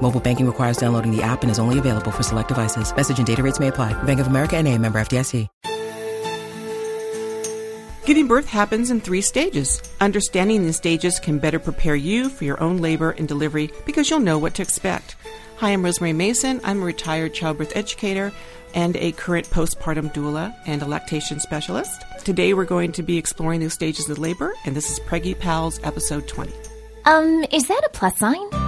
Mobile banking requires downloading the app and is only available for select devices. Message and data rates may apply. Bank of America and a member FDIC. Giving birth happens in three stages. Understanding these stages can better prepare you for your own labor and delivery because you'll know what to expect. Hi, I'm Rosemary Mason. I'm a retired childbirth educator and a current postpartum doula and a lactation specialist. Today we're going to be exploring those stages of labor, and this is Preggy Pals episode 20. Um, is that a plus sign?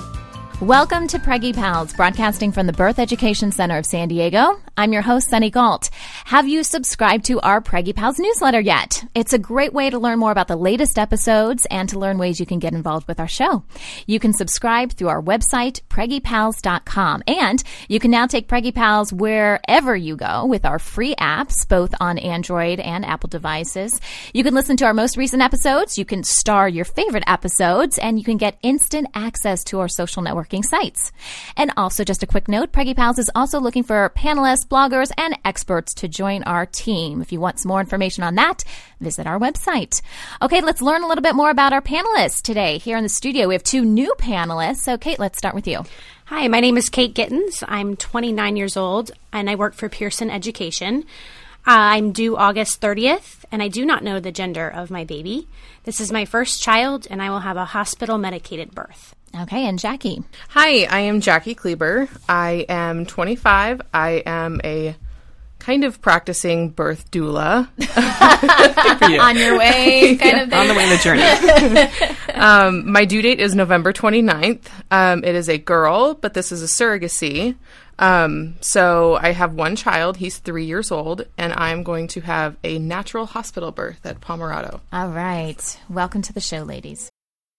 Welcome to Preggy Pals, broadcasting from the Birth Education Center of San Diego. I'm your host, Sunny Gault. Have you subscribed to our Preggy Pals newsletter yet? It's a great way to learn more about the latest episodes and to learn ways you can get involved with our show. You can subscribe through our website, preggypals.com. And you can now take Preggy Pals wherever you go with our free apps, both on Android and Apple devices. You can listen to our most recent episodes. You can star your favorite episodes and you can get instant access to our social networking sites. And also just a quick note, Preggy Pals is also looking for panelists, bloggers, and experts to join our team. If you want some more information on that, visit our website. Okay, let's learn a little bit more about our panelists today. Here in the studio, we have two new panelists. So, Kate, let's start with you. Hi, my name is Kate Gittens. I'm 29 years old and I work for Pearson Education. Uh, I'm due August 30th and I do not know the gender of my baby. This is my first child and I will have a hospital medicated birth. Okay, and Jackie. Hi, I am Jackie Kleber. I am 25. I am a kind of practicing birth doula. On your way, kind of thing. On the way, in the journey. um, my due date is November 29th. Um, it is a girl, but this is a surrogacy. Um, so I have one child. He's three years old, and I'm going to have a natural hospital birth at Pomerado. All right. Welcome to the show, ladies.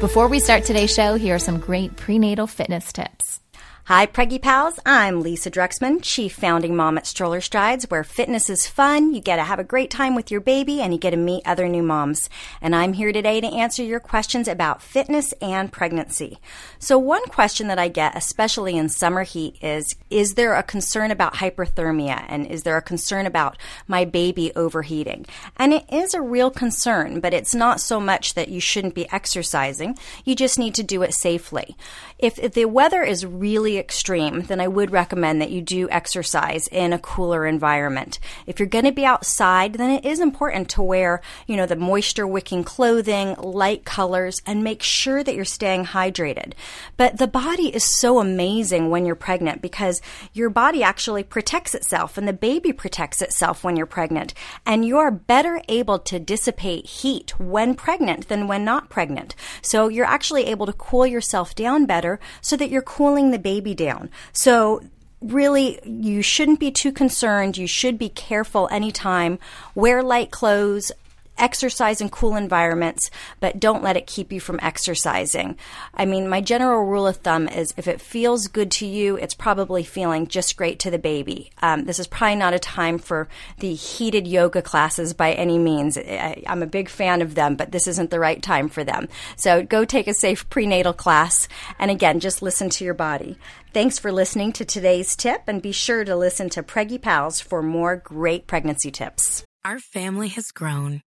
Before we start today's show, here are some great prenatal fitness tips. Hi, Preggy Pals. I'm Lisa Druxman, Chief Founding Mom at Stroller Strides, where fitness is fun. You get to have a great time with your baby and you get to meet other new moms. And I'm here today to answer your questions about fitness and pregnancy. So, one question that I get, especially in summer heat, is Is there a concern about hyperthermia? And is there a concern about my baby overheating? And it is a real concern, but it's not so much that you shouldn't be exercising. You just need to do it safely. If, if the weather is really extreme, then I would recommend that you do exercise in a cooler environment. If you're going to be outside, then it is important to wear, you know, the moisture wicking clothing, light colors, and make sure that you're staying hydrated. But the body is so amazing when you're pregnant because your body actually protects itself and the baby protects itself when you're pregnant. And you are better able to dissipate heat when pregnant than when not pregnant. So you're actually able to cool yourself down better so that you're cooling the baby down. So really you shouldn't be too concerned. You should be careful anytime. Wear light clothes, exercise in cool environments, but don't let it keep you from exercising. I mean, my general rule of thumb is if it feels good to you, it's probably feeling just great to the baby. Um, this is probably not a time for the heated yoga classes by any means. I, I'm a big fan of them, but this isn't the right time for them. So go take a safe prenatal class, and again, just listen to your body. Thanks for listening to today's tip, and be sure to listen to Preggy Pals for more great pregnancy tips. Our family has grown.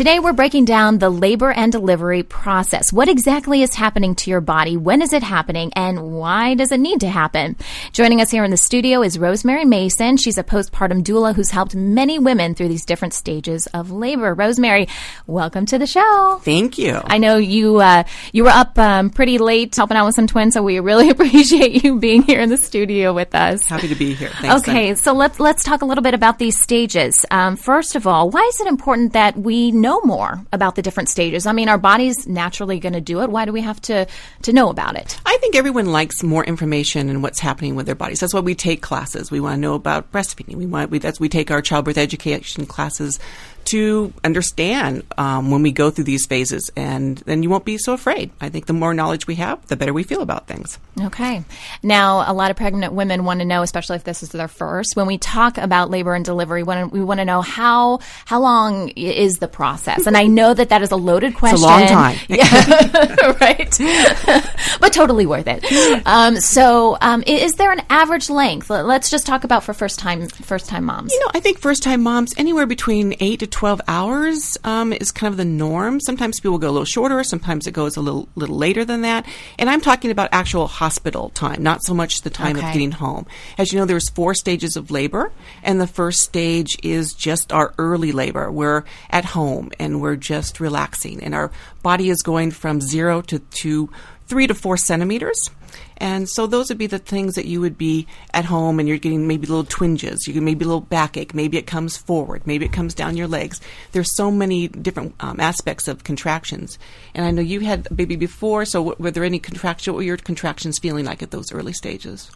Today, we're breaking down the labor and delivery process. What exactly is happening to your body? When is it happening? And why does it need to happen? Joining us here in the studio is Rosemary Mason. She's a postpartum doula who's helped many women through these different stages of labor. Rosemary, welcome to the show. Thank you. I know you uh, you were up um, pretty late helping out with some twins, so we really appreciate you being here in the studio with us. Happy to be here. Thanks, okay, so let's let's talk a little bit about these stages. Um, first of all, why is it important that we know more about the different stages? I mean, our body's naturally going to do it. Why do we have to to know about it? I think everyone likes more information and what's happening with their bodies. That's why we take classes. We want to know about breastfeeding. We want we, that's we take our childbirth education classes to understand um, when we go through these phases, and then you won't be so afraid. I think the more knowledge we have, the better we feel about things. Okay. Now, a lot of pregnant women want to know, especially if this is their first, when we talk about labor and delivery, we want to know how how long is the process. And I know that that is a loaded question. It's a long time. yeah, right. but totally worth it. Um, so, um, is there an average length? Let's just talk about for first time first time moms. You know, I think first time moms anywhere between eight to 12 hours um, is kind of the norm. Sometimes people go a little shorter, sometimes it goes a little little later than that. And I'm talking about actual hospital time, not so much the time Okay. of getting home. As you know, there's four stages of labor, and the first stage is just our early labor. We're at home and we're just relaxing, and our body is going from zero to, to three to four centimeters. And so those would be the things that you would be at home and you're getting maybe little twinges, you get maybe a little backache, maybe it comes forward, maybe it comes down your legs. There's so many different um, aspects of contractions. And I know you had a baby before, so w- were there any contraction? What were your contractions feeling like at those early stages?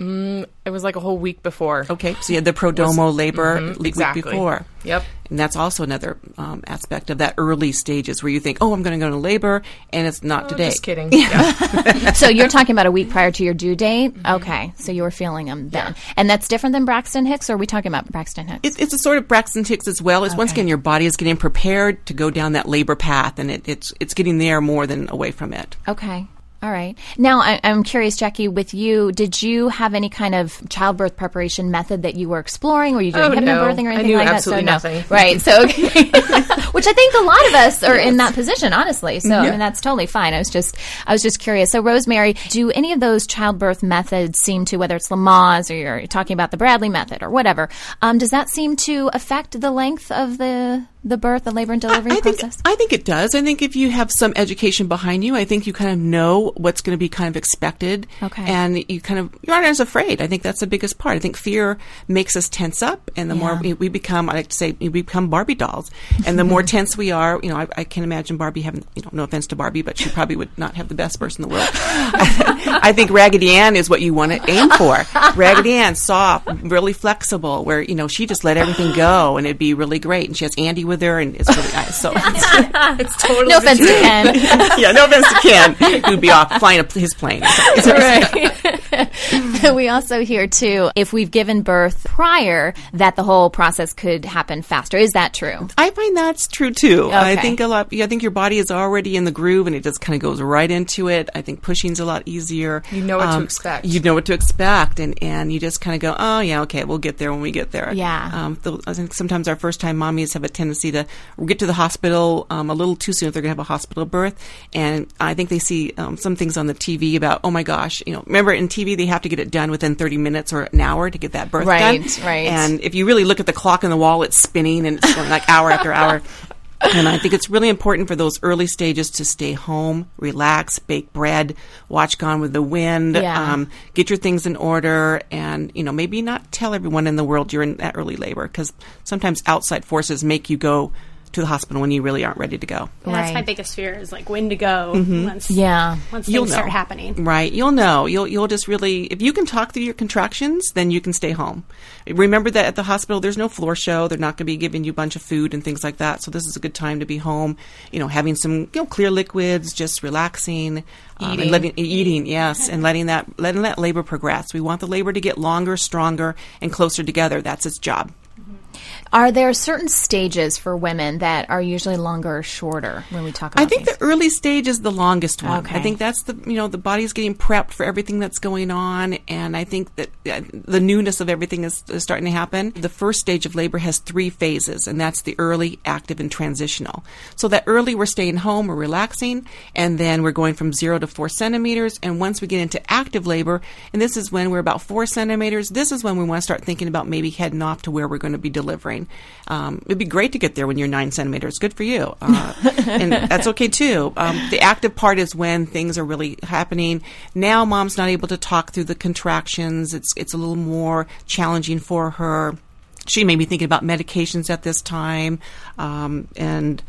Mm, it was like a whole week before. Okay, so you had the prodromal labor Mhm, week exactly. before. Yep. And that's also another um, aspect of that early stages where you think, oh, I'm going to go into labor, and it's not Oh, today. Just kidding. Yeah. so you're talking about a week prior to your due date? Okay. So you were feeling them then. And that's different than Braxton Hicks, or are we talking about Braxton Hicks? It's, it's a sort of Braxton Hicks as well. As once again, your body is getting prepared to go down that labor path, and it, it's it's getting there more than away from it. Okay. All right. Now, I, I'm curious, Jackie, with you, did you have any kind of childbirth preparation method that you were exploring? Were you doing Oh, no. hypnobirthing or I anything knew like absolutely that? So, nothing. no. Right. So, okay. which I think a lot of us are in that position, honestly. So, I mean, that's totally fine. I was just, I was just curious. So, Rosemary, do any of those childbirth methods seem to, whether it's Lamaze or you're talking about the Bradley method or whatever, um, does that seem to affect the length of the the birth, the labor and delivery I think process? I think it does. I think if you have some education behind you, I think you kind of know what's going to be kind of expected. Okay. And you kind of you aren't as afraid. I think that's the biggest part. I think fear makes us tense up, and the more we, we become, I like to say, we become Barbie dolls. And the more tense we are, you know, I, I can imagine Barbie having, you know, no offense to Barbie, but she probably would not have the best birth in the world. I think Raggedy Ann is what you want to aim for. Raggedy Ann, soft, really flexible, where you know she just let everything go, and it'd be really great. And she has Andy with her, and it's really nice. So it's totally No offense to Ken. yeah, no offense to Ken, who'd be off flying up his plane. So- right. we also hear too if we've given birth prior that the whole process could happen faster. Is that true? I find that's true too. I think a lot. I think your body is already in the groove, and it just kind of goes right into it. I think pushing's a lot easier. You know what to Um, expect. You know what to expect, and and you just kind of go, oh yeah, okay, we'll get there when we get there. Yeah. Um, th- I think sometimes our first time mommies have a tendency to get to the hospital um, a little too soon if they're going to have a hospital birth, and I think they see um, some things on the TV about, oh my gosh, you know, remember in TV they have to get it done within 30 minutes or an hour to get that birth Right, done. right. And if you really look at the clock on the wall, it's spinning and it's going like hour after hour. And I think it's really important for those early stages to stay home, relax, bake bread, watch Gone with the Wind, Yeah. um, get your things in order, and you know maybe not tell everyone in the world you're in that early labor because sometimes outside forces make you go to the hospital when you really aren't ready to go. Yeah, That's my biggest fear is like when to go Mhm. once Yeah. once You'll things start happening. Right. You'll know. You'll you'll just really if you can talk through your contractions, then you can stay home. Remember that at the hospital there's no floor show. They're not going to be giving you a bunch of food and things like that. So this is a good time to be home, you know, having some, you know, clear liquids, just relaxing, um, Eating. and letting eating, yes, and letting that letting that labor progress. We want the labor to get longer, stronger, and closer together. That's its job. Are there certain stages for women that are usually longer or shorter when we talk about I think the early stage is the longest one. Okay. I think that's the you know the body's getting prepped for everything that's going on, and I think that uh, the newness of everything is, is starting to happen. The first stage of labor has three phases, and that's the early, active, and transitional. So that early, we're staying home, we're relaxing, and then we're going from zero to four centimeters. And once we get into active labor, and this is when we're about four centimeters, this is when we want to start thinking about maybe heading off to where we're going to be delivering. Um, it'd be great to get there when you're nine centimeters. Good for you. Uh, and that's okay too. Um, the active part is when things are really happening. Now, mom's not able to talk through the contractions. It's it's a little more challenging for her. She may be thinking about medications at this time, um, and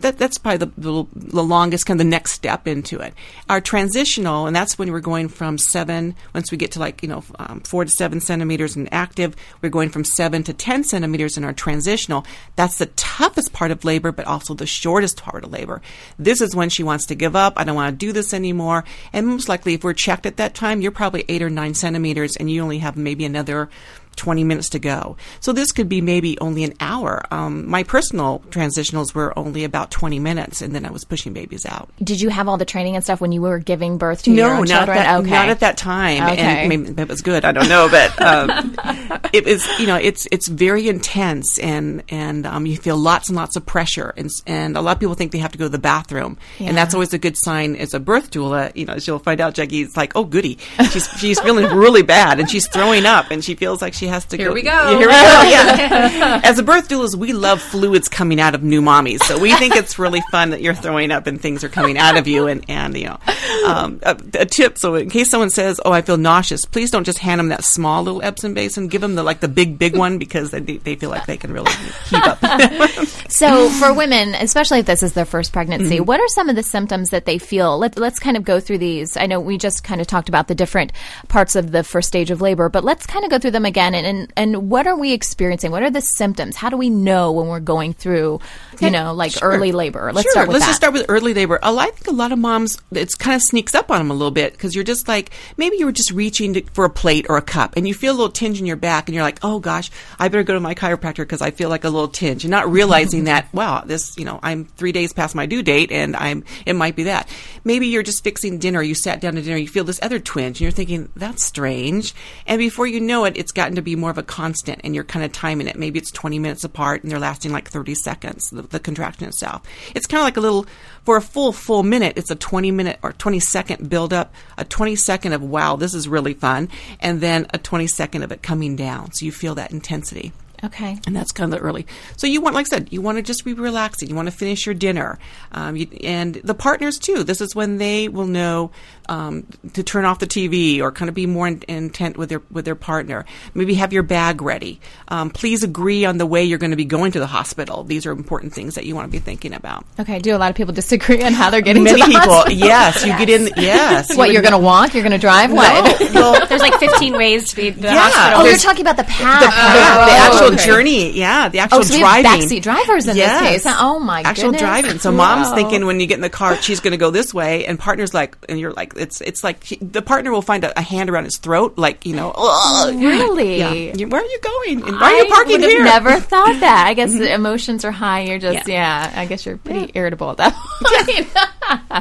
that that's probably the, the, longest kind of the next step into it. Our transitional, and that's when we're going from seven. Once we get to like you know um, four to seven centimeters in active, we're going from seven to ten centimeters in our transitional. That's the toughest part of labor, but also the shortest part of labor. This is when she wants to give up. I don't want to do this anymore. And most likely, if we're checked at that time, you're probably eight or nine centimeters, and you only have maybe another 20 minutes to go. So this could be maybe only an hour. Um, my personal transitionals were only about 20 minutes, and then I was pushing babies out. Did you have all the training and stuff when you were giving birth to your No, own not children? that, okay. not at that time. Okay. And maybe it was good. I don't know, but um, it was. You know, it's it's very intense, and and um, you feel lots and lots of pressure, and and a lot of people think they have to go to the bathroom, Yeah. and that's always a good sign as a birth doula. You know, as you'll find out, Jackie, it's like, oh goody, she's she's feeling really bad, and she's throwing up, and she feels like she has to Here go. we go. Here we go. Yeah. As a birth doulas, we love fluids coming out of new mommies, so we think it's really fun that you're throwing up and things are coming out of you. And and you know, um, a, a tip. So in case someone says, "Oh, I feel nauseous," please don't just hand them that small little emesis basin. Give them the like the big big one because they they feel like they can really keep up. So, for women, especially if this is their first pregnancy, Mhm. what are some of the symptoms that they feel? Let, let's kind of go through these. I know we just kind of talked about the different parts of the first stage of labor, but let's kind of go through them again. And, and, and what are we experiencing? What are the symptoms? How do we know when we're going through, you know, like Sure. early labor? Let's Sure. start with Let's that. just start with early labor. I think a lot of moms, it kind of sneaks up on them a little bit because you're just like, maybe you were just reaching to, for a plate or a cup and you feel a little tinge in your back and you're like, oh gosh, I better go to my chiropractor because I feel like a little tinge. You're not realizing that, wow, this, you know, I'm three days past my due date and I'm, it might be that. Maybe you're just fixing dinner. You sat down to dinner, you feel this other twinge and you're thinking, that's strange. And before you know it, it's gotten to be more of a constant and you're kind of timing it. Maybe it's 20 minutes apart and they're lasting like 30 seconds, the, the contraction itself. It's kind of like a little, for a full, full minute, it's a 20 minute or 20 second build up, a 20 second of, wow, this is really fun, and then a 20 second of it coming down. So you feel that intensity. Okay. And that's kind of the early. So you want, like I said, you want to just be relaxing. You want to finish your dinner, um, you, and the partners too. This is when they will know um, to turn off the TV or kind of be more in, intent with their with their partner. Maybe have your bag ready. Um, please agree on the way you're going to be going to the hospital. These are important things that you want to be thinking about. Okay. Do a lot of people disagree on how they're getting Many to the people, hospital? yes, you get in. Yes, What you you're going to walk? You're going to drive? No, What? well, There's like 15 ways to be to the Yeah. hospital. Oh, you're talking about the path. the, path, the Oh, actual okay. journey. Yeah, the oh, actual Oh, so we have driving. backseat drivers in Yes. this case. Oh my god, actual goodness. driving. So mom's Wow. thinking when you get in the car, she's going to go this way, and partner's like, and you're like, it's it's like the partner will find a, a hand around his throat, like you know, "Ugh." Really? Yeah. Where are you going? And why are you parking here? never thought that. I guess the mm-hmm. emotions are high. You're just yeah. Yeah. I guess you're pretty irritable at that point.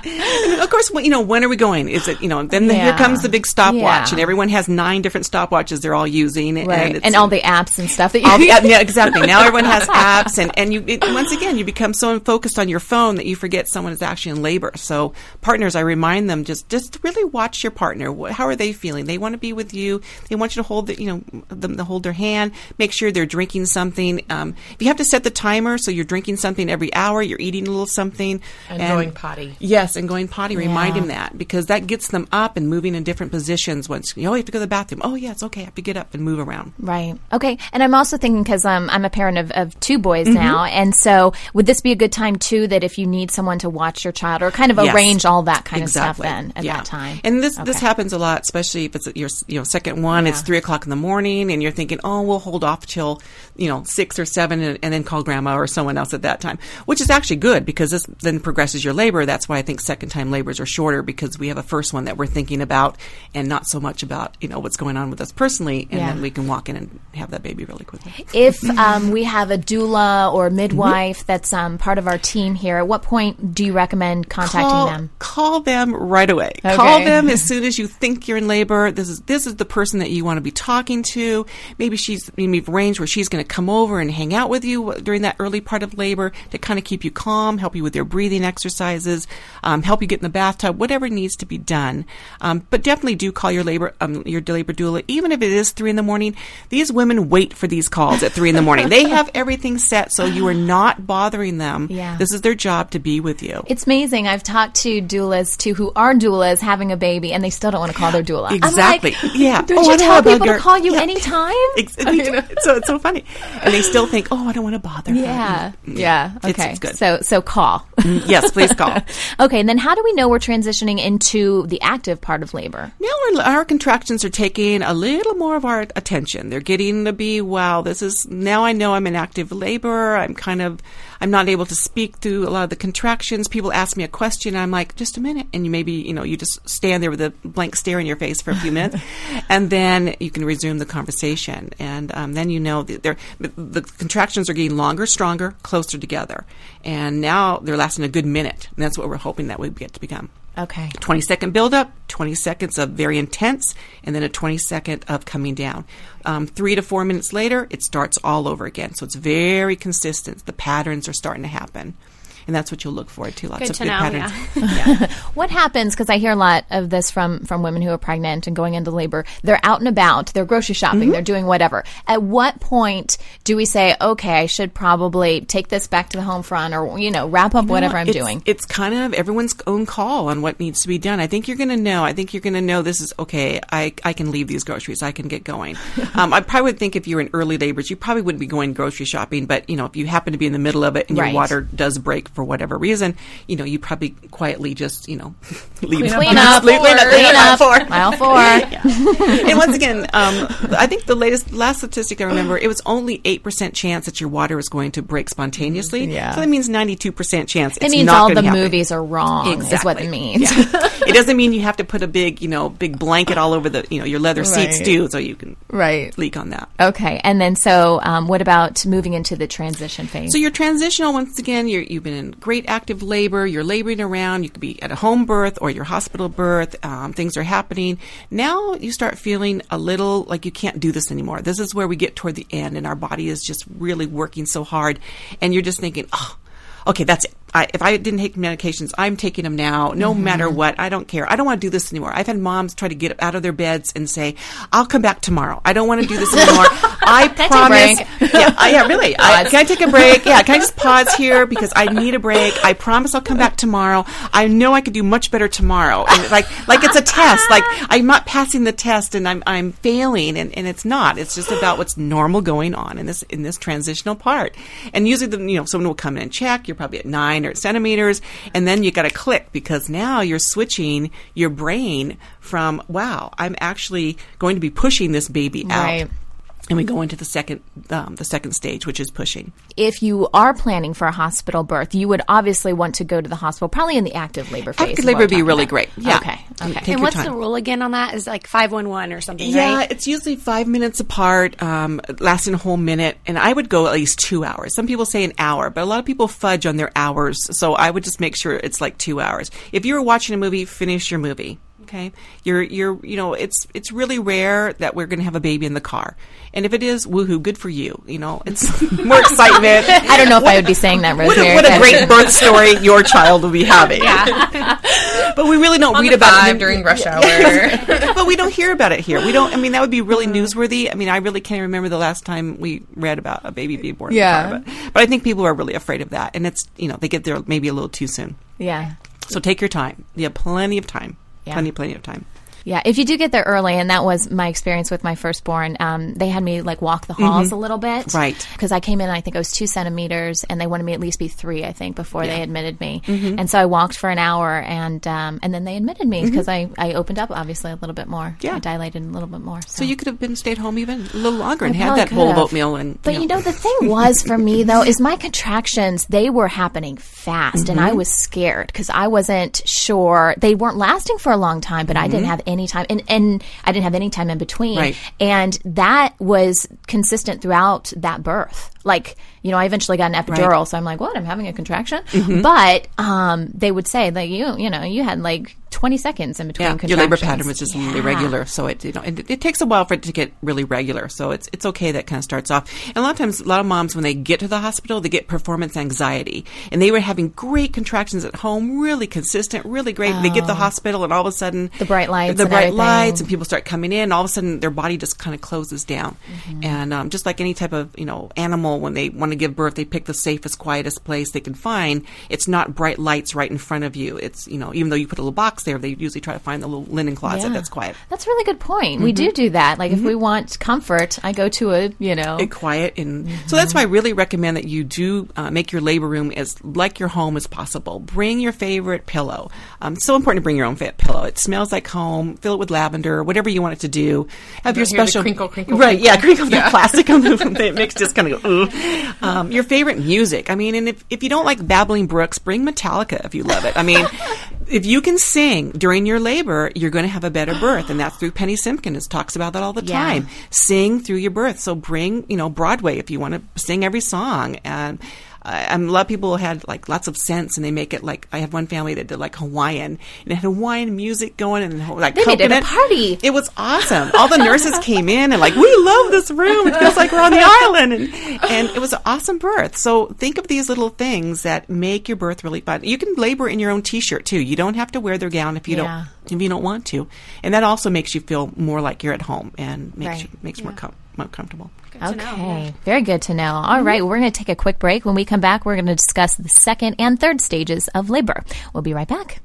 And of course, you know, when are we going? Is it you know? Then the, here comes the big stopwatch, Yeah. and everyone has nine different stopwatches they're all using, right. and, And, all the apps and stuff that you All the- yeah, exactly. Now everyone has apps, and and you it, once again you become so focused on your phone that you forget someone is actually in labor. So partners, I remind them just just really watch your partner. How are they feeling? They want to be with you. They want you to hold the, you know them to hold their hand. Make sure they're drinking something. Um, if you have to set the timer so you're drinking something every hour, you're eating a little something, And going potty. Yes, and going potty, remind Yeah. him that because that gets them up and moving in different positions. Once you know, you have to go to the bathroom. Oh, yeah, it's okay. I have to get up and move around. Right. Okay. And I'm also thinking because um, I'm a parent of, of two boys Mm-hmm. now, and so would this be a good time too that if you need someone to watch your child or kind of Yes. arrange all that kind exactly. of stuff then at Yeah. that time? And this this happens a lot, especially if it's your you know second one. It's three o'clock in the morning, and you're thinking, oh, we'll hold off till you know six or seven, and, and then call grandma or someone else at that time, which is actually good because this then progresses your labor. That's why I think second time labors are shorter because we have a first one that we're thinking about, and not so much about you know what's going on with us personally, and Yeah. then we can walk in and have that baby really quickly. If um, we have a doula or midwife Mm-hmm. that's um, part of our team here, at what point do you recommend contacting call, them? Call them right away. Okay. Call them as soon as you think you're in labor. This is this is the person that you want to be talking to. Maybe she's maybe arranged where she's going to come over and hang out with you during that early part of labor to kind of keep you calm, help you with your breathing exercises, um, help you get in the bathtub, whatever needs to be done. Um, but definitely do call your labor um, your labor doula, even if it is three in the morning. These women wait for these calls at three in the morning. they have everything set, so you are not bothering them. Yeah. This is their job to be with you. It's amazing. I've talked to doulas too who are doulas having a baby and they still don't want to call their doula. Exactly. like, yeah. Don't Oh, you I tell people to call you Yeah. anytime? Ex- they do. so it's so funny, and they still think, "Oh, I don't want to bother." her." Yeah. Mm-hmm. Yeah. It's- Okay. it's good. So so call. Mm, yes, please call. okay, and then how do we know we're transitioning into the active part of labor? Now our, our contractions are taking a little more of our attention. They're getting to be, wow, this is, now I know I'm in active labor. I'm kind of, I'm not able to speak through a lot of the contractions. People ask me a question. And I'm like, just a minute. And you maybe, you know, you just stand there with a blank stare in your face for a few minutes. And then you can resume the conversation. And um, then you know that they're, the contractions are getting longer, stronger, closer together. And now they're lasting a good minute. And that's what we're hoping that we get to become. Okay. 20 second build up, 20 seconds of very intense, and then a 20 second of coming down. Um, three to four minutes later, it starts all over again. So it's very consistent. The patterns are starting to happen. And that's what you'll look forward to. Lots Good of to good know, patterns. What happens? Because I hear a lot of this from from women who are pregnant and going into labor. They're out and about. They're grocery shopping. Mm-hmm. They're doing whatever. At what point do we say, okay, I should probably take this back to the home front, or you know, wrap up whatever I'm it's- doing? It's kind of everyone's own call on what needs to be done. I think you're going to know. I think you're going to know this is okay. I, I can leave these groceries. I can get going. um, I probably would think if you're in early labors, you probably wouldn't be going grocery shopping. But you know, if you happen to be in the middle of it and Right. your water does break for whatever reason, you know, you probably quietly just you know leave Clean up, Clean clean up, clean up, four. mile four. and once again, um, I think the latest last statistic I remember it was only eight percent chance that your water is going to break spontaneously. Yeah. So that means ninety two percent chance. It it's means not all gonna happen. All the happen. movies are wrong. Is what it means. Yeah. it doesn't mean you have to put a big, you know, big blanket all over the, you know, your leather seats Right. too, so you can right. leak on that. Okay. And then so, um, what about moving into the transition phase? So you're transitional once again. You're, you've been in great active labor. You're laboring around. You could be at a home birth or your hospital birth. Um, things are happening. Now you start feeling a little like you can't do this anymore. This is where we get toward the end, and our body is just really working so hard, and you're just thinking, oh. Okay, that's it. I, if I didn't take medications, I'm taking them now, no mm-hmm. matter what. I don't care. I don't want to do this anymore. I've had moms try to get out of their beds and say, "I'll come back tomorrow. I don't want to do this anymore. I take a promise." break? yeah, I, yeah, really. I, can I take a break? Yeah, can I just pause here because I need a break? I promise I'll come back tomorrow. I know I could do much better tomorrow. And like, like it's a test. Like I'm not passing the test and I'm I'm failing, and, and it's not. It's just about what's normal going on in this in this transitional part. And usually, the you know, someone will come in and check. You're probably at nine or centimeters, and then you got to click because now you're switching your brain from wow, I'm actually going to be pushing this baby out. Right. And we go into the second, um, the second stage, which is pushing. if you are planning for a hospital birth, you would obviously want to go to the hospital, probably in the active labor phase. Active labor would be really about. great. Yeah. Okay. Okay. Take and what's time. the rule again on that? Is like five one one or something, Yeah, right? it's usually five minutes apart, um, lasting a whole minute, and I would go at least two hours. Some people say an hour, but a lot of people fudge on their hours, so I would just make sure it's like two hours. If you were watching a movie, finish your movie. Okay, you're you're you know it's it's really rare that we're going to have a baby in the car, and if it is, woohoo, good for you. You know, it's more excitement. I don't know if I would be saying that, What a, what a great birth story your child will be having. but we really don't On read the about five it during rush hour. but we don't hear about it here. We don't. I mean, that would be really mm-hmm. newsworthy. I mean, I really can't remember the last time we read about a baby being born. Yeah. in the car, but but I think people are really afraid of that, and it's you know they get there maybe a little too soon. Yeah. So take your time. You have plenty of time. Yeah. Plenty, plenty of time. Yeah, if you do get there early, and that was my experience with my firstborn, um, they had me like walk the halls a little bit, Mm-hmm. Right. Because I came in, I think I was two centimeters, and they wanted me at least be three, I think, before they admitted me. Mm-hmm. And so I walked for an hour, and um, and then they admitted me because I, I opened up obviously a little bit more, Mm-hmm. Yeah. I dilated a little bit more. So, So you could have been stayed home even a little longer I and had that bowl of oatmeal. And But you know, the thing was for me though is my contractions they were happening fast, and I Mm-hmm. was scared because I wasn't sure they weren't lasting for a long time. But I didn't have any time, and and I didn't have any time in between. Right. and that was consistent throughout that birth. Like you know, I eventually got an epidural, so I'm like, what? I'm having a contraction, Mm-hmm. but um, they would say like you you know you had like 20 seconds in between yeah, contractions. your labor pattern was just really Yeah. regular, so it you know it, it takes a while for it to get really regular. So it's it's okay that kind of starts off. And a lot of times, a lot of moms when they get to the hospital, they get performance anxiety, and they were having great contractions at home, really consistent, really great. And they get to the hospital, and all of a sudden, Oh. The bright lights the and bright everything. lights, and people start coming in. And all of a sudden, their body just kind of closes down. Mm-hmm. And um, just like any type of you know animal, when they want to give birth, they pick the safest, quietest place they can find. It's not bright lights right in front of you. It's you know even though you put a little box there, they usually try to find the little linen closet Yeah. that's quiet. That's a really good point. We do do that. Like if we want comfort, I go to a you know It quiet and so that's why I really recommend that you do uh, make your labor room as like your home as possible. Bring your favorite pillow. Um, it's so important to bring your own fa- pillow. It smells like home. Fill it with lavender, whatever you want it to do. Have your hear the special crinkle, crinkle, right? Yeah, crinkle. crinkle the plastic on the it makes just kind of go. Ooh. Um, your favorite music. I mean, and if if you don't like Babbling Brooks, bring Metallica if you love it. I mean. If you can sing during your labor, you're going to have a better birth, and that's through Penny Simkin's talks about that all the Yeah. time sing through your birth. So bring, you know, Broadway if you want to sing every song. And uh, a lot of people had like lots of scents, and they make it like I had one family that did like Hawaiian, and it had Hawaiian music going, and like They made it a party. It was awesome. All the nurses came in and like, we love this room. It feels like we're on the island, and and it was an awesome birth. So think of these little things that make your birth really fun. You can labor in your own t-shirt too. You don't have to wear their gown if you Yeah. don't if you don't want to, and that also makes you feel more like you're at home and makes Right. you, makes you more, com- more comfortable. Okay, very good to know. All right, we're going to take a quick break. When we come back, we're going to discuss the second and third stages of labor. We'll be right back.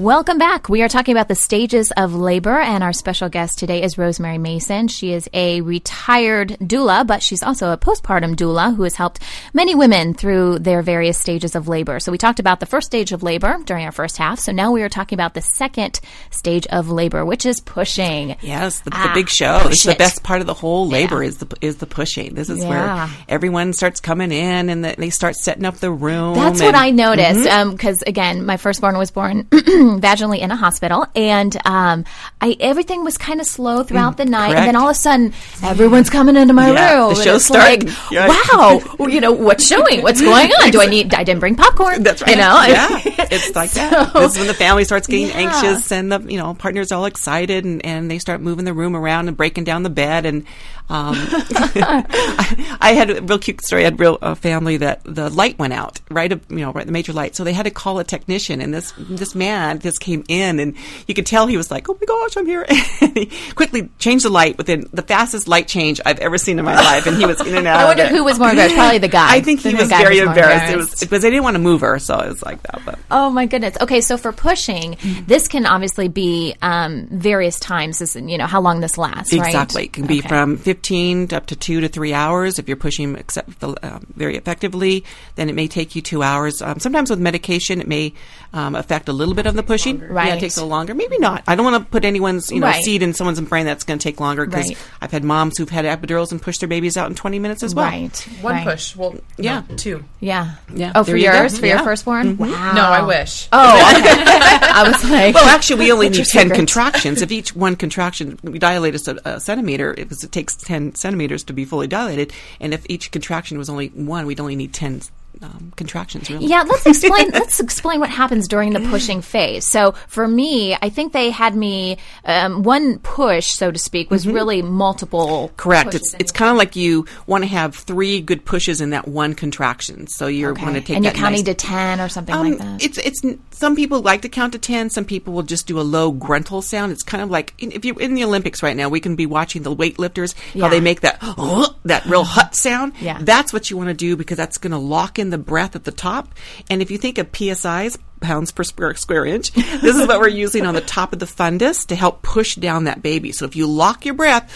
Welcome back. We are talking about the stages of labor, and our special guest today is Rosemary Mason. She is a retired doula, but she's also a postpartum doula who has helped many women through their various stages of labor. So we talked about the first stage of labor during our first half. So now we are talking about the second stage of labor, which is pushing. Yes, the, Ah, the big show. is the best part of the whole labor is the is the pushing. This is Yeah. where everyone starts coming in and the, they start setting up the room. That's and- what I noticed. Mm-hmm. Because again, my firstborn was born vaginally in a hospital, and um, I everything was kind of slow throughout the night, and then Mm, all of a sudden, everyone's coming into my Yeah, room. the show's it's like, starting. Yeah. wow, well, you know what's showing? What's going on? Do I need? I didn't bring popcorn. That's right. You know, yeah, it's like that. This is when the family starts getting Yeah. anxious, and the you know partners are all excited, and, and they start moving the room around and breaking down the bed. And um, I, I had a real cute story. I had a real uh, family that the light went out, right? You know, right the major light, so they had to call a technician. And this this man just came in, and you could tell he was like, "Oh my gosh, I'm here!" and he quickly changed the light within the fastest light change I've ever seen in my life, and he was in and out. I wonder who was more embarrassed. Probably the guy. I think he was very more embarrassed. It was because they didn't want to move her, so it was like that. But Oh my goodness. Okay, so for pushing, Mm-hmm. this can obviously be um, various times. In, you know how long this lasts, right? Exactly. It can be Okay. from 15 to up to two to three hours. If you're pushing accept, um, very effectively, then it may take you two hours. Um, sometimes with medication, it may um, affect a little bit of the pushing. Yeah, Right. it takes a little longer. Maybe not. I don't want to put anyone's you know Right. seed in someone's brain that's going to take longer because Right. I've had moms who've had epidurals and pushed their babies out in 20 minutes as well. Right. One right. push. Well, Yeah. no, two. Yeah. Yeah. Oh, for There you go. yours, for Yeah. your firstborn. Mhm. Wow. No, I wish. Oh, okay. I was like, Well, actually, we only need 10 secret? contractions. If each one contraction, we dilate a, a centimeter, because it takes 10 centimeters to be fully dilated. And if each contraction was only one, we'd only need 10 um, contractions. Really. Yeah, let's explain. let's explain what happens during the pushing phase. So for me, I think they had me um, one push, so to speak, was really multiple. Mm-hmm. Correct. It's it's kind of like you want to have three good pushes in that one contraction. So you're Okay. want to take and you're counting nice- to ten or something Um, like that. It's it's some people like to count to ten. Some people will just do a low gruntal sound. It's kind of like if you're in the Olympics right now, we can be watching the weightlifters Yeah. how they make that that real hut sound. Yeah. that's what you want to do because that's going to lock in the breath at the top. And if you think of psi's pounds per square, square inch, this is what we're using on the top of the fundus to help push down that baby. So if you lock your breath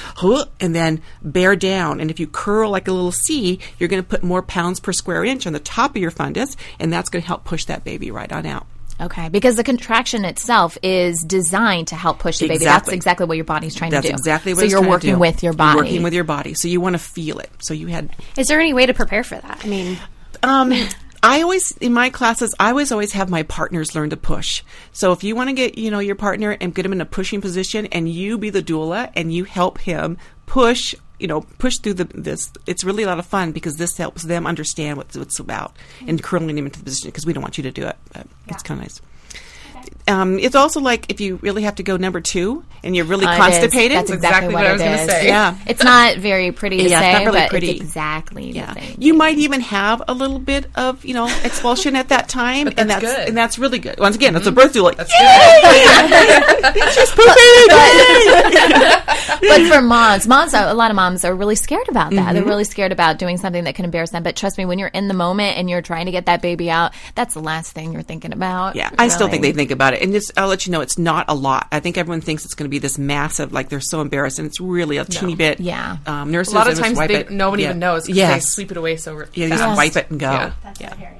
and then bear down, and if you curl like a little C, you're going to put more pounds per square inch on the top of your fundus, and that's going to help push that baby right on out. Okay, because the contraction itself is designed to help push the baby. That's Exactly. exactly what your body's trying That's to do. exactly what So it's you're trying to working do. with your You're body. working with your body. So you want to feel it. So you had Is there any way to prepare for that? I mean, Um, I always in my classes, I always always have my partners learn to push. So if you want to get you know your partner and get him in a pushing position, and you be the doula and you help him push. You know, push through the this. It's really a lot of fun because this helps them understand what it's about and curling him into the position because we don't want you to do it. But It's kind of nice. Um, it's also like if you really have to go number two and you're really Uh, constipated. That's exactly, what, what I was gonna say. Yeah. it's not very pretty to Yeah, say, it's not really but pretty. it's exactly Yeah, the thing. you might even have a little bit of you know expulsion at that time, and that's that's good. and that's really good. Once again, that's a birth doula. That's She's pooping. but for moms, moms, a lot of moms are really scared about that. Mm-hmm. They're really scared about doing something that can embarrass them. But trust me, when you're in the moment and you're trying to get that baby out, that's the last thing you're thinking about. Yeah, I still think they think about it, and just I'll let you know it's not a lot. I think everyone thinks it's going to be this massive, like they're so embarrassed, and it's really a teeny bit. Yeah. um, nurses A lot of times wipe they, no one Yeah. even knows because Yes. they sweep it away so Yeah, you just fast. wipe it and go. Yeah. that's what I yeah.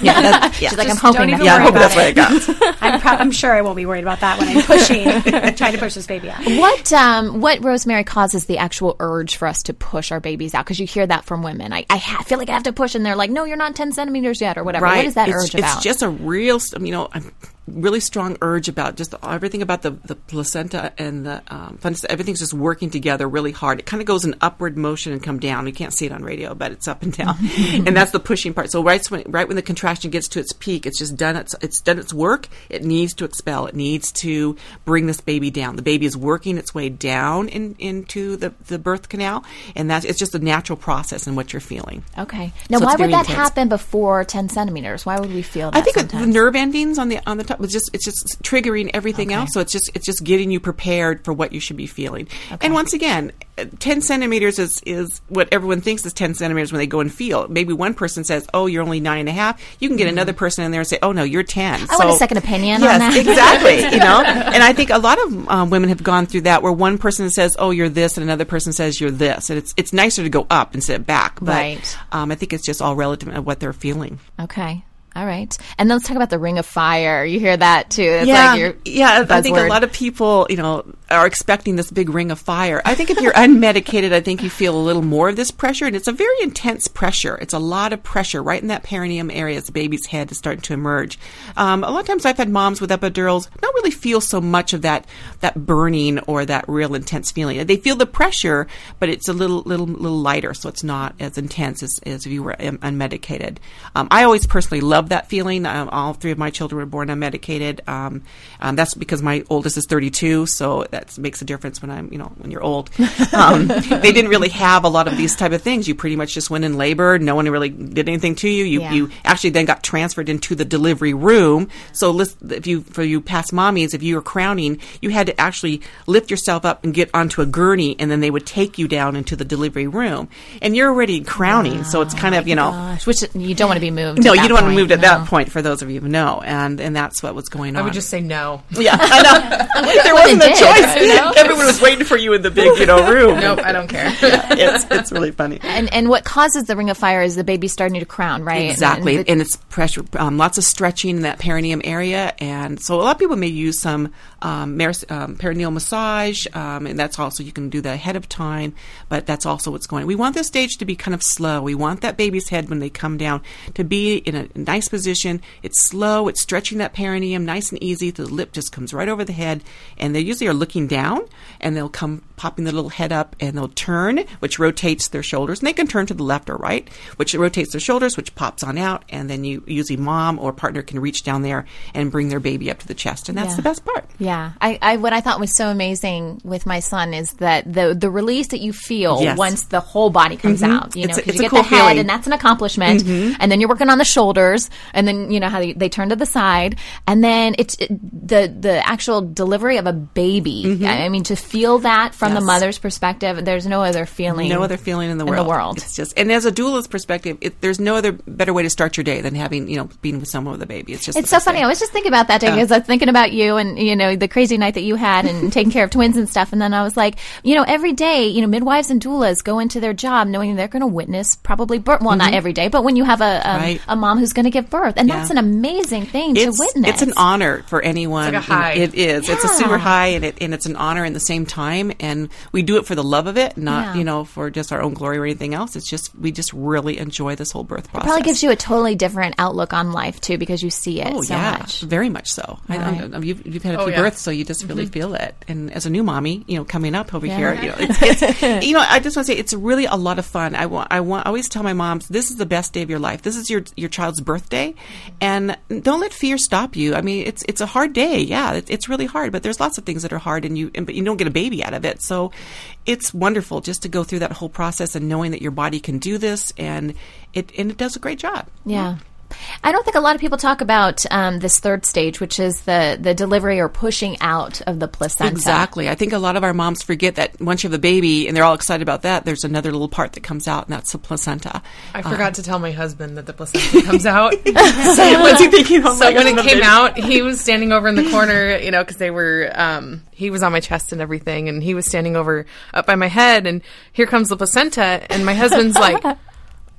Yeah, that- yeah. She's like, I'm hoping don't even yeah, I worry hope about that's what I got. I'm, pro- I'm sure I won't be worried about that when I'm pushing, trying to push this baby out. What um what Rosemary causes the actual urge for us to push our babies out? Because you hear that from women. I, I ha- feel like I have to push, and they're like, "No, you're not ten centimeters yet," or whatever. Right. What is that it's, urge it's about? It's just a real, you know, a really strong urge about just everything about the, the placenta and the um, fundus. Everything's just working together really hard. It kind of goes in upward motion and come down. You can't see it on radio, but it's up and down, and that's the pushing part. So right when right when the contraction gets to its peak, it's just done its it's done its work. It needs to expel. It needs to bring this baby down. The baby is working its way down in, into the, the birth canal, and that's it's just a natural process in what you're feeling. okay. Now, So why would that intense. happen before ten centimeters? Why would we feel that? I think it- the nerve endings on the on the top it's just it's just triggering everything else. So it's just it's just getting you prepared for what you should be feeling. And once again, ten centimeters is is what everyone thinks is ten centimeters when they go and feel. Maybe one person says, "Oh, you're only nine and a half." You can get another person in there and say, "Oh no, you're 10. Mm-hmm. I want a second opinion on yes, that. exactly. You know, and I think a lot of um, women have gone through that where one person says, "Oh, you're this," and another person says, "You're this," and it's it's nicer to go up instead of back. But Right. um, I think it's just all relative to what they're feeling. Okay. All right. And then let's talk about the ring of fire. You hear that too. It's yeah, like yeah. I think a lot of people, you know, are expecting this big ring of fire. I think if you're unmedicated, I think you feel a little more of this pressure, and it's a very intense pressure. It's a lot of pressure right in that perineum area as the baby's head is starting to emerge. Um, a lot of times, I've had moms with epidurals not really feel so much of that that burning or that real intense feeling. They feel the pressure, but it's a little little little lighter, so it's not as intense as, as if you were um, unmedicated. Um, I always personally love that feeling. Um, all three of my children were born unmedicated. Um, um, that's because my oldest is 32, so that makes a difference when I'm, you know, when you're old. Um, they didn't really have a lot of these type of things. You pretty much just went in labor. No one really did anything to you. You, Yeah. you actually then got transferred into the delivery room. So lis- if you, for you past mommies, if you were crowning, you had to actually lift yourself up and get onto a gurney, and then they would take you down into the delivery room. And you're already crowning, so it's kind of, you know, Gosh, which you don't want to be moved. no, you don't want to point, move at no. that point. For those of you who know, and and that's what was going on. I would just say no. yeah, I know. there wasn't a choice. you? Everyone was waiting for you in the big, you know, room. Nope, I don't care. it's it's really funny. And and what causes the ring of fire is the baby starting to crown, right? Exactly, And and, the- it's pressure, um, lots of stretching in that perineum area, and so a lot of people may use some um, meris- um, perineal massage, um, and that's also you can do that ahead of time. But that's also what's going. We want this stage to be kind of slow. We want that baby's head when they come down to be in a nice nice position. It's slow. It's stretching that perineum nice and easy. The lip just comes right over the head, and they usually are looking down, and they'll come popping the little head up, and they'll turn, which rotates their shoulders. And they can turn to the left or right, which rotates their shoulders, which pops on out, and then you usually mom or partner can reach down there and bring their baby up to the chest, and that's Yeah. the best part. Yeah, I, I what I thought was so amazing with my son is that the the release that you feel Yes. once the whole body comes Mhm. out. You know, a- 'cause it's you a get cool the head, feeling. and that's an accomplishment. Mhm. And then you're working on the shoulders, and then you know how they, they turn to the side, and then it's it, the the actual delivery of a baby. I I mean, to feel that from the Mm-hmm. Mother's perspective, there's no other feeling, No other feeling in the in world. the world. It's just, and as a doula's perspective, it, there's no other better way to start your day than having, you know, being with someone with a baby. It's just, It's so funny. day. I was just thinking about that day Yeah. because I was thinking about you and you know the crazy night that you had and taking care of twins and stuff. And then I was like, you know, every day, you know, midwives and doulas go into their job knowing they're going to witness probably birth. Well, not Mhm. every day, but when you have a um, Right. a mom who's going to give birth, and Yeah. that's an amazing thing it's, to witness. It's an honor for anyone. It's like a high. It is. It's a super high, and it and it's an honor in the same time. And we do it for the love of it, not Yeah. you know for just our own glory or anything else. It's just we just really enjoy this whole birth process. It process. probably gives you a totally different outlook on life too because you see it Oh so yeah, much. very much so. I, Right. I, you've, you've had a Oh, few yeah. births, so you just really Mm-hmm. feel it. And as a new mommy, you know, coming up over Yeah. here, you know, it's, it's you know, I just want to say it's really a lot of fun. I want, I want, I always tell my moms, this is the best day of your life. This is your your child's birthday, and don't let fear stop you. I mean, it's it's a hard day. Yeah, it, it's really hard, but there's lots of things that are hard, and you and, but you don't get a baby out of it. So it's wonderful just to go through that whole process and knowing that your body can do this, and it and it does a great job. Yeah. I don't think a lot of people talk about um, this third stage, which is the, the delivery or pushing out of the placenta. Exactly. I think a lot of our moms forget that once you have a baby and they're all excited about that, there's another little part that comes out, and that's the placenta. I forgot to tell my husband that the placenta comes out. so What's he thinking? Oh so my when it came baby. out, he was standing over in the corner, you know, because they were, um, he was on my chest and everything, and he was standing over up by my head, and here comes the placenta, and my husband's like,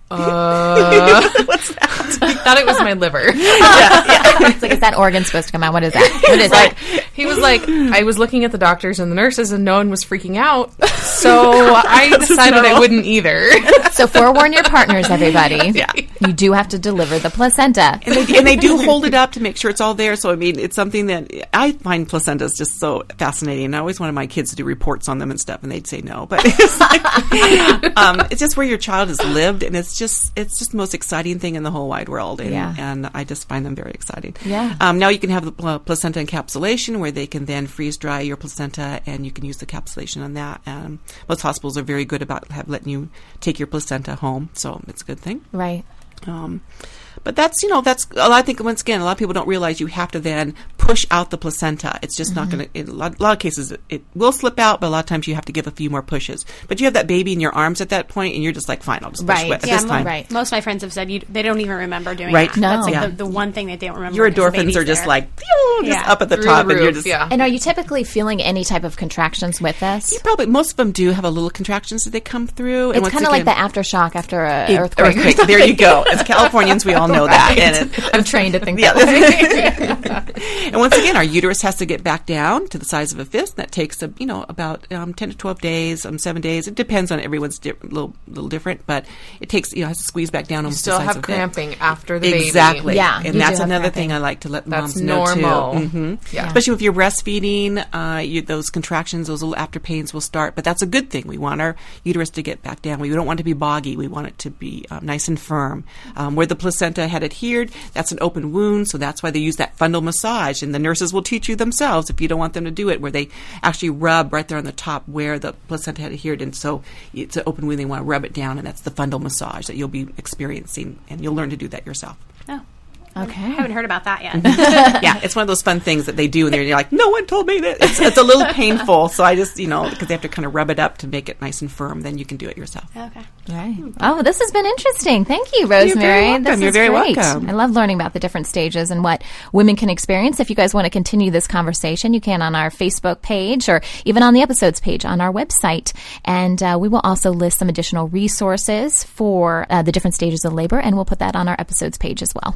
uh, What's that? he thought it was my liver. it's like, is that organ supposed to come out? What is that? What is like that? he was like I was looking at the doctors and the nurses and no one was freaking out. So I decided I wouldn't either. So forewarn your partners, everybody. Yeah. You do have to deliver the placenta. And they, and they do hold it up to make sure it's all there. So I mean, it's something that I find placentas just so fascinating. I always wanted my kids to do reports on them and stuff, and they'd say no. But it's, like, um, it's just where your child has lived, and it's just it's just the most exciting thing in the whole wide world. And, Yeah. and I just find them very exciting. Yeah. Um, now you can have the pl- placenta encapsulation, where they can then freeze dry your placenta, and you can use the encapsulation on that. Um, most hospitals are very good about have letting you take your placenta home, so it's a good thing. Right. Um, but that's you know that's. I think once again a lot of people don't realize you have to then push out the placenta. It's just not going to. In a lot, a lot of cases, it, it will slip out, but a lot of times you have to give a few more pushes. But you have that baby in your arms at that point, and you're just like, fine, I'll just push Right. it Yeah, this mo- time. Right. Most of my friends have said you, they don't even remember doing Right. that. No. That's like Yeah. the, the one thing that they don't remember. Your endorphins are just there. like phew, just Yeah. up at the Through top, the and you're just yeah. And are you typically feeling any type of contractions with this? You probably most of them do have a little contractions that they come through. It's kind of like the aftershock after a Earthquake. earthquake. There you go. As Californians, we all know that. Right. And it, I'm trained to think Yeah. that way. and once again, our uterus has to get back down to the size of a fist. That takes, a, you know, about um, ten to twelve days, um, seven days. It depends on everyone's di- little little different, but it takes you know has to squeeze back down. You almost still the size have of a fist. cramping after the baby. Exactly. Yeah, and you that's another cramping. thing I like to let That's moms know normal. too. hmm Yeah. Especially if you're breastfeeding, uh, you, those contractions, those little after pains will start. But that's a good thing. We want our uterus to get back down. We don't want it to be boggy. We want it to be um, nice and firm. Um, where the placenta had adhered, that's an open wound, so that's why they use that fundal massage. And the nurses will teach you themselves if you don't want them to do it, where they actually rub right there on the top where the placenta had adhered. And so it's an open wound. They want to rub it down, and that's the fundal massage that you'll be experiencing, and you'll learn to do that yourself. Oh, Okay. I haven't heard about that yet. yeah, it's one of those fun things that they do, and they're you're like, no one told me that. It's, it's a little painful, so I just, you know, because they have to kind of rub it up to make it nice and firm. Then you can do it yourself. okay. Right. Oh, this has been interesting. Thank you, Rosemary. very welcome. This You're is very great. welcome. I love learning about the different stages and what women can experience. If you guys want to continue this conversation, you can on our Facebook page or even on the episodes page on our website. And uh, we will also list some additional resources for uh, the different stages of labor, and we'll put that on our episodes page as well.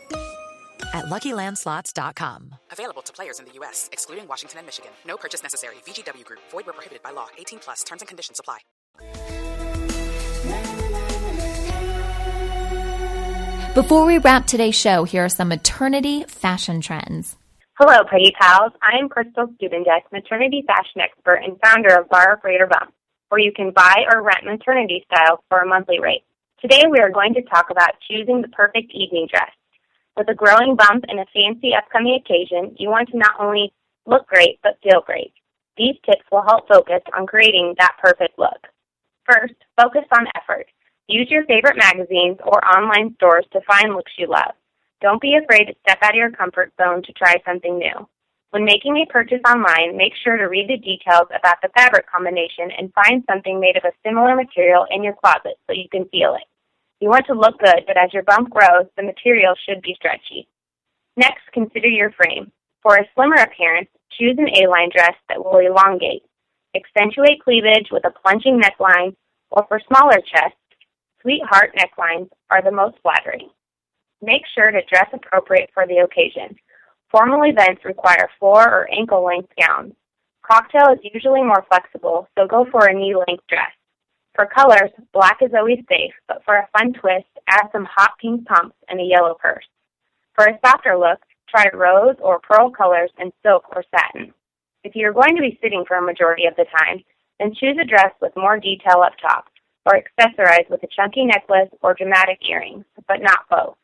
at LuckyLandSlots.com. Available to players in the U.S., excluding Washington and Michigan. No purchase necessary. VGW Group. Void where prohibited by law. 18 plus. Terms and conditions apply. Before we wrap today's show, here are some maternity fashion trends. Hello, pretty Pals. I'm Crystal Stubendek, maternity fashion expert and founder of Borrow For Your Bump, where you can buy or rent maternity styles for a monthly rate. Today we are going to talk about choosing the perfect evening dress. With a growing bump and a fancy upcoming occasion, you want to not only look great, but feel great. These tips will help focus on creating that perfect look. First, focus on effort. Use your favorite magazines or online stores to find looks you love. Don't be afraid to step out of your comfort zone to try something new. When making a purchase online, make sure to read the details about the fabric combination and find something made of a similar material in your closet so you can feel it. You want to look good, but as your bump grows, the material should be stretchy. Next, consider your frame. For a slimmer appearance, choose an A-line dress that will elongate. Accentuate cleavage with a plunging neckline, or for smaller chests, Sweetheart necklines are the most flattering. Make sure to dress appropriate for the occasion. Formal events require floor or ankle length gowns. Cocktail is usually more flexible, so go for a knee length dress. For colors, black is always safe, but for a fun twist, add some hot pink pumps and a yellow purse. For a softer look, try rose or pearl colors in silk or satin. If you're going to be sitting for a majority of the time, then choose a dress with more detail up top or accessorize with a chunky necklace or dramatic earrings, but not both.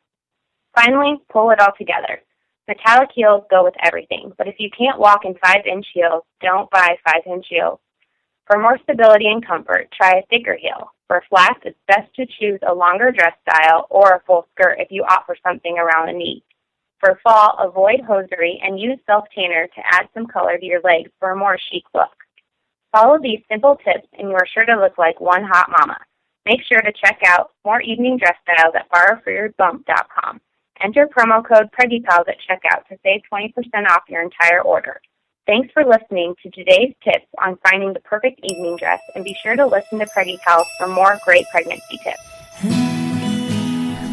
Finally, pull it all together. Metallic heels go with everything, but if you can't walk in 5-inch heels, don't buy 5-inch heels. For more stability and comfort, try a thicker heel. For flats, it's best to choose a longer dress style or a full skirt if you opt for something around the knee. For fall, avoid hosiery and use self-tanner to add some color to your legs for a more chic look. Follow these simple tips and you are sure to look like one hot mama. Make sure to check out more evening dress styles at borrowforyourbump.com. Enter promo code PreggyPals at checkout to save 20% off your entire order. Thanks for listening to today's tips on finding the perfect evening dress and be sure to listen to Preggy Pals for more great pregnancy tips.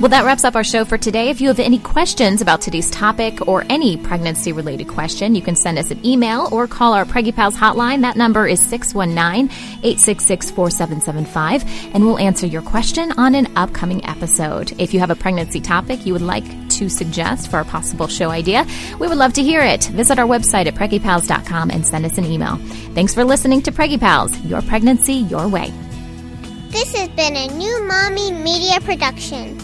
Well, that wraps up our show for today. If you have any questions about today's topic or any pregnancy related question, you can send us an email or call our Preggy Pals hotline. That number is 619 866 4775, and we'll answer your question on an upcoming episode. If you have a pregnancy topic you would like to suggest for a possible show idea, we would love to hear it. Visit our website at preggypals.com and send us an email. Thanks for listening to Preggy Pals, your pregnancy your way. This has been a new Mommy Media production.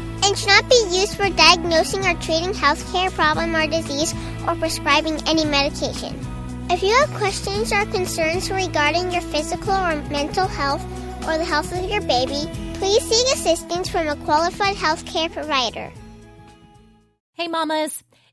and should not be used for diagnosing or treating healthcare problem or disease or prescribing any medication. If you have questions or concerns regarding your physical or mental health or the health of your baby, please seek assistance from a qualified healthcare provider. Hey, mamas.